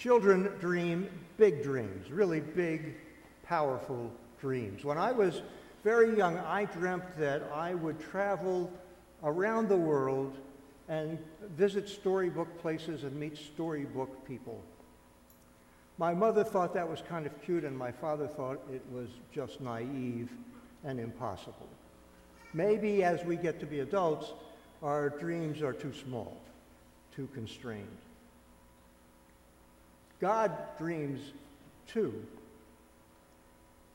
Children dream big dreams, really big, powerful dreams. When I was very young, I dreamt that I would travel around the world and visit storybook places and meet storybook people. My mother thought that was kind of cute, and my father thought it was just naive and impossible. Maybe as we get to be adults, our dreams are too small, too constrained. God dreams too.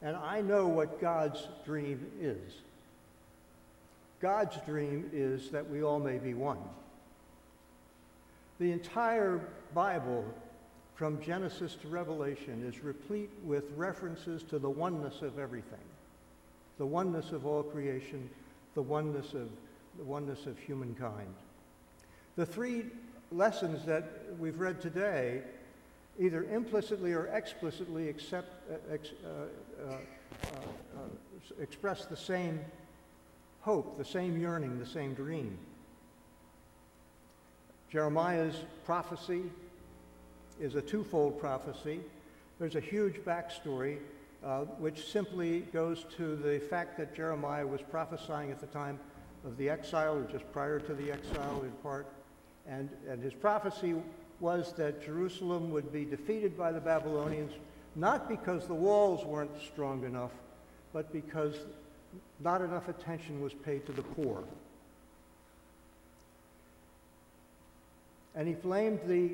And I know what God's dream is. God's dream is that we all may be one. The entire Bible, from Genesis to Revelation, is replete with references to the oneness of everything the oneness of all creation, the oneness of, the oneness of humankind. The three lessons that we've read today either implicitly or explicitly accept, uh, ex, uh, uh, express the same hope, the same yearning, the same dream. Jeremiah's prophecy is a twofold prophecy. There's a huge backstory, uh, which simply goes to the fact that Jeremiah was prophesying at the time of the exile, or just prior to the exile in part. And, and his prophecy was that Jerusalem would be defeated by the Babylonians, not because the walls weren't strong enough, but because not enough attention was paid to the poor. And he blamed the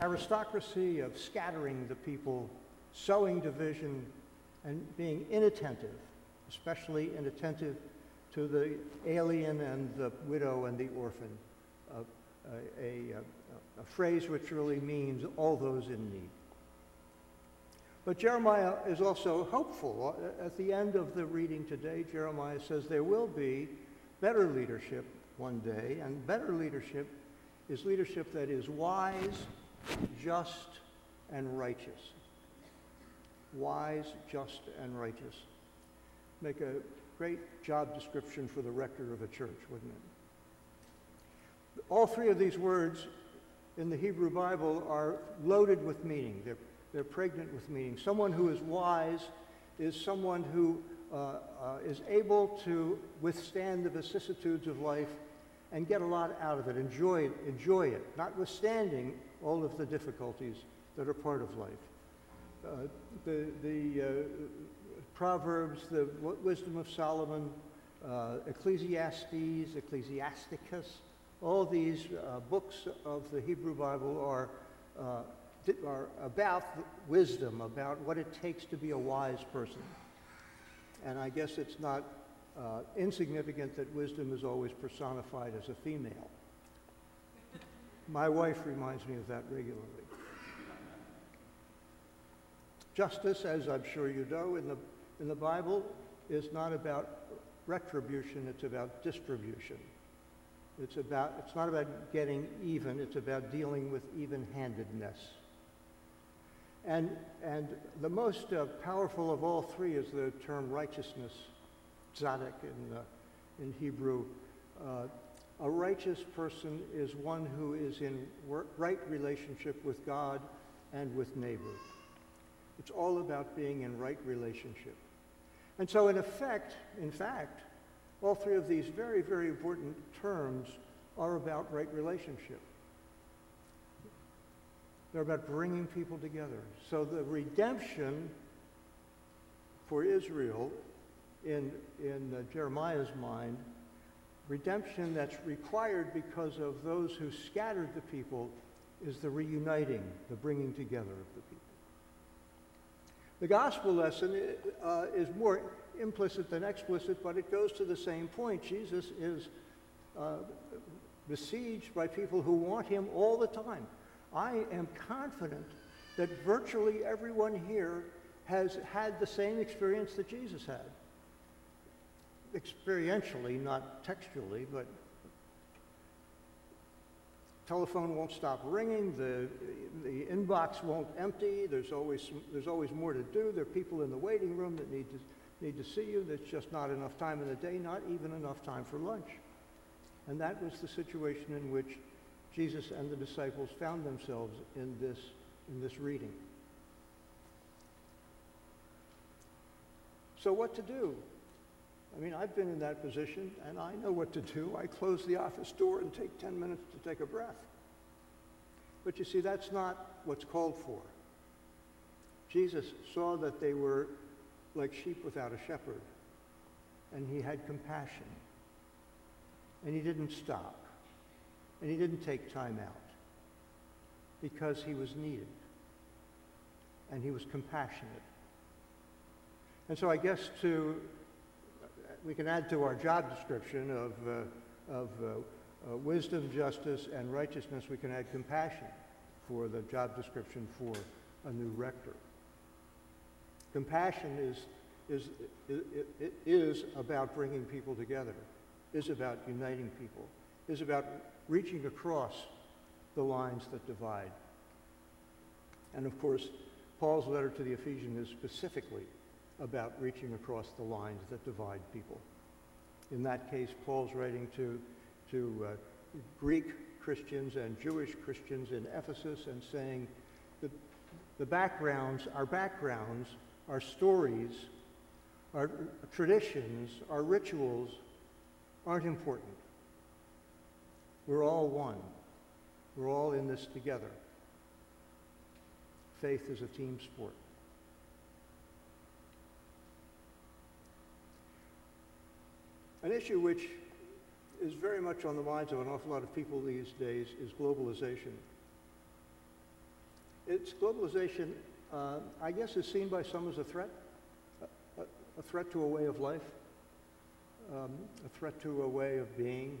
aristocracy of scattering the people, sowing division, and being inattentive, especially inattentive to the alien and the widow and the orphan, uh, a, a, a phrase which really means all those in need. But Jeremiah is also hopeful. At the end of the reading today, Jeremiah says there will be better leadership one day, and better leadership is leadership that is wise, just, and righteous. Wise, just, and righteous. Make a great job description for the rector of a church, wouldn't it? All three of these words in the Hebrew Bible are loaded with meaning. They're, they're pregnant with meaning. Someone who is wise is someone who uh, uh, is able to withstand the vicissitudes of life and get a lot out of it, enjoy it, enjoy it, notwithstanding all of the difficulties that are part of life. Uh, the the uh, Proverbs, the Wisdom of Solomon, uh, Ecclesiastes, Ecclesiasticus, all these uh, books of the Hebrew Bible are, uh, are about wisdom, about what it takes to be a wise person. And I guess it's not uh, insignificant that wisdom is always personified as a female. My wife reminds me of that regularly. Justice, as I'm sure you know, in the, in the Bible is not about retribution, it's about distribution. It's, about, it's not about getting even, it's about dealing with even-handedness. And, and the most uh, powerful of all three is the term righteousness, tzaddik in, uh, in Hebrew. Uh, a righteous person is one who is in right relationship with God and with neighbor. It's all about being in right relationship. And so in effect, in fact, all three of these very, very important terms are about right relationship. They're about bringing people together. So the redemption for Israel in, in uh, Jeremiah's mind, redemption that's required because of those who scattered the people is the reuniting, the bringing together of the people. The gospel lesson uh, is more implicit than explicit, but it goes to the same point. Jesus is uh, besieged by people who want him all the time. I am confident that virtually everyone here has had the same experience that Jesus had. Experientially, not textually, but telephone won't stop ringing, the, the inbox won't empty, there's always, there's always more to do, there are people in the waiting room that need to need to see you. There's just not enough time in the day, not even enough time for lunch. And that was the situation in which Jesus and the disciples found themselves in this in this reading. So what to do? I mean, I've been in that position and I know what to do. I close the office door and take 10 minutes to take a breath. But you see, that's not what's called for. Jesus saw that they were like sheep without a shepherd, and he had compassion. And he didn't stop. And he didn't take time out because he was needed. And he was compassionate. And so I guess to, we can add to our job description of, uh, of uh, uh, wisdom, justice, and righteousness, we can add compassion for the job description for a new rector. Compassion is, is, is, is about bringing people together, is about uniting people, is about reaching across the lines that divide. And of course, Paul's letter to the Ephesians is specifically about reaching across the lines that divide people. In that case, Paul's writing to, to uh, Greek Christians and Jewish Christians in Ephesus and saying that the backgrounds, our backgrounds, our stories, our traditions, our rituals aren't important. We're all one. We're all in this together. Faith is a team sport. An issue which is very much on the minds of an awful lot of people these days is globalization. It's globalization, uh, I guess, is seen by some as a threat, a, a, threat to a way of life, um, a threat to a way of being.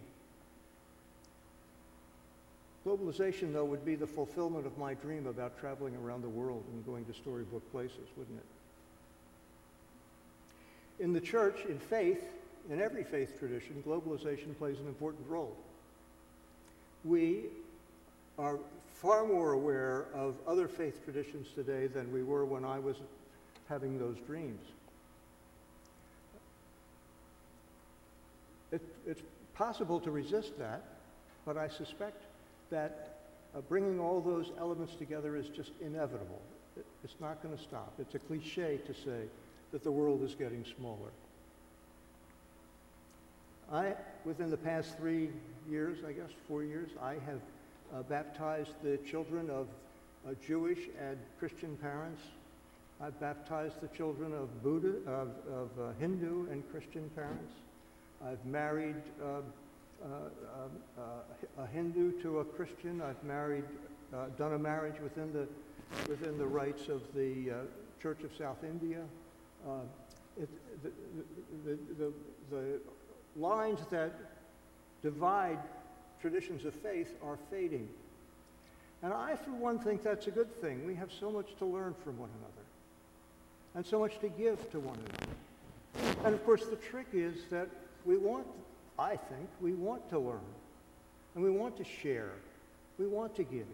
Globalization, though, would be the fulfillment of my dream about traveling around the world and going to storybook places, wouldn't it? In the church, in faith, in every faith tradition, globalization plays an important role. We are far more aware of other faith traditions today than we were when I was having those dreams. It, it's possible to resist that, but I suspect that uh, bringing all those elements together is just inevitable. It, it's not going to stop. It's a cliche to say that the world is getting smaller. I, within the past three years, I guess, four years, I have uh, baptized the children of uh, Jewish and Christian parents. I've baptized the children of Buddha, of, of uh, Hindu and Christian parents. I've married uh, uh, uh, a Hindu to a Christian. I've married, done a marriage within the, within the rites of the Church of South India. It, the, the, the, the lines that divide traditions of faith are fading. And I, for one, think that's a good thing. We have so much to learn from one another and so much to give to one another. And of course, the trick is that we want, I think, we want to learn and we want to share. We want to give.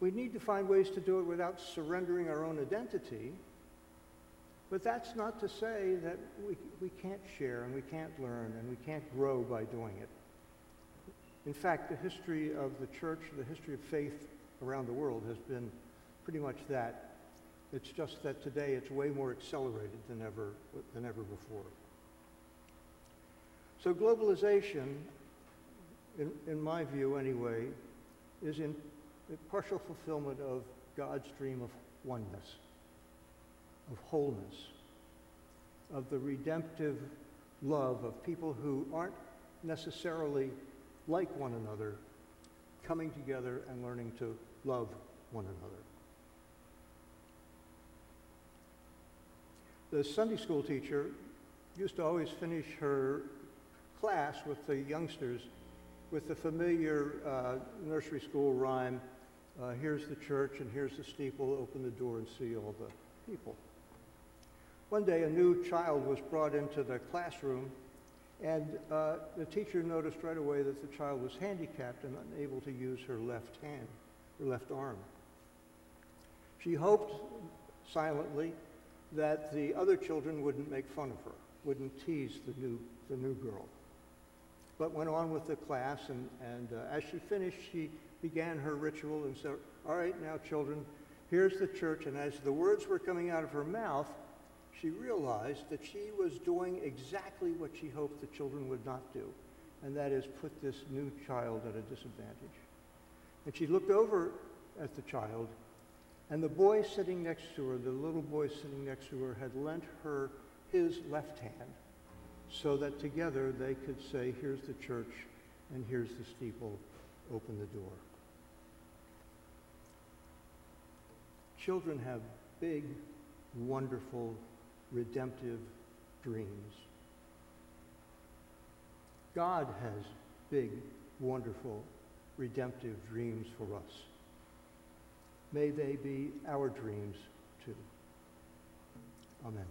We need to find ways to do it without surrendering our own identity but that's not to say that we, we can't share and we can't learn and we can't grow by doing it. In fact, the history of the church, the history of faith around the world has been pretty much that. It's just that today it's way more accelerated than ever, than ever before. So globalization, in, in my view anyway, is in partial fulfillment of God's dream of oneness of wholeness, of the redemptive love of people who aren't necessarily like one another, coming together and learning to love one another. The Sunday school teacher used to always finish her class with the youngsters with the familiar uh, nursery school rhyme, uh, here's the church and here's the steeple, open the door and see all the people. One day, a new child was brought into the classroom, and uh, the teacher noticed right away that the child was handicapped and unable to use her left hand, her left arm. She hoped silently that the other children wouldn't make fun of her, wouldn't tease the new, the new girl, but went on with the class, and, and uh, as she finished, she began her ritual and said, All right, now, children, here's the church. And as the words were coming out of her mouth, she realized that she was doing exactly what she hoped the children would not do, and that is put this new child at a disadvantage. And she looked over at the child, and the boy sitting next to her, the little boy sitting next to her, had lent her his left hand so that together they could say, here's the church and here's the steeple, open the door. Children have big, wonderful, redemptive dreams. God has big, wonderful, redemptive dreams for us. May they be our dreams too. Amen.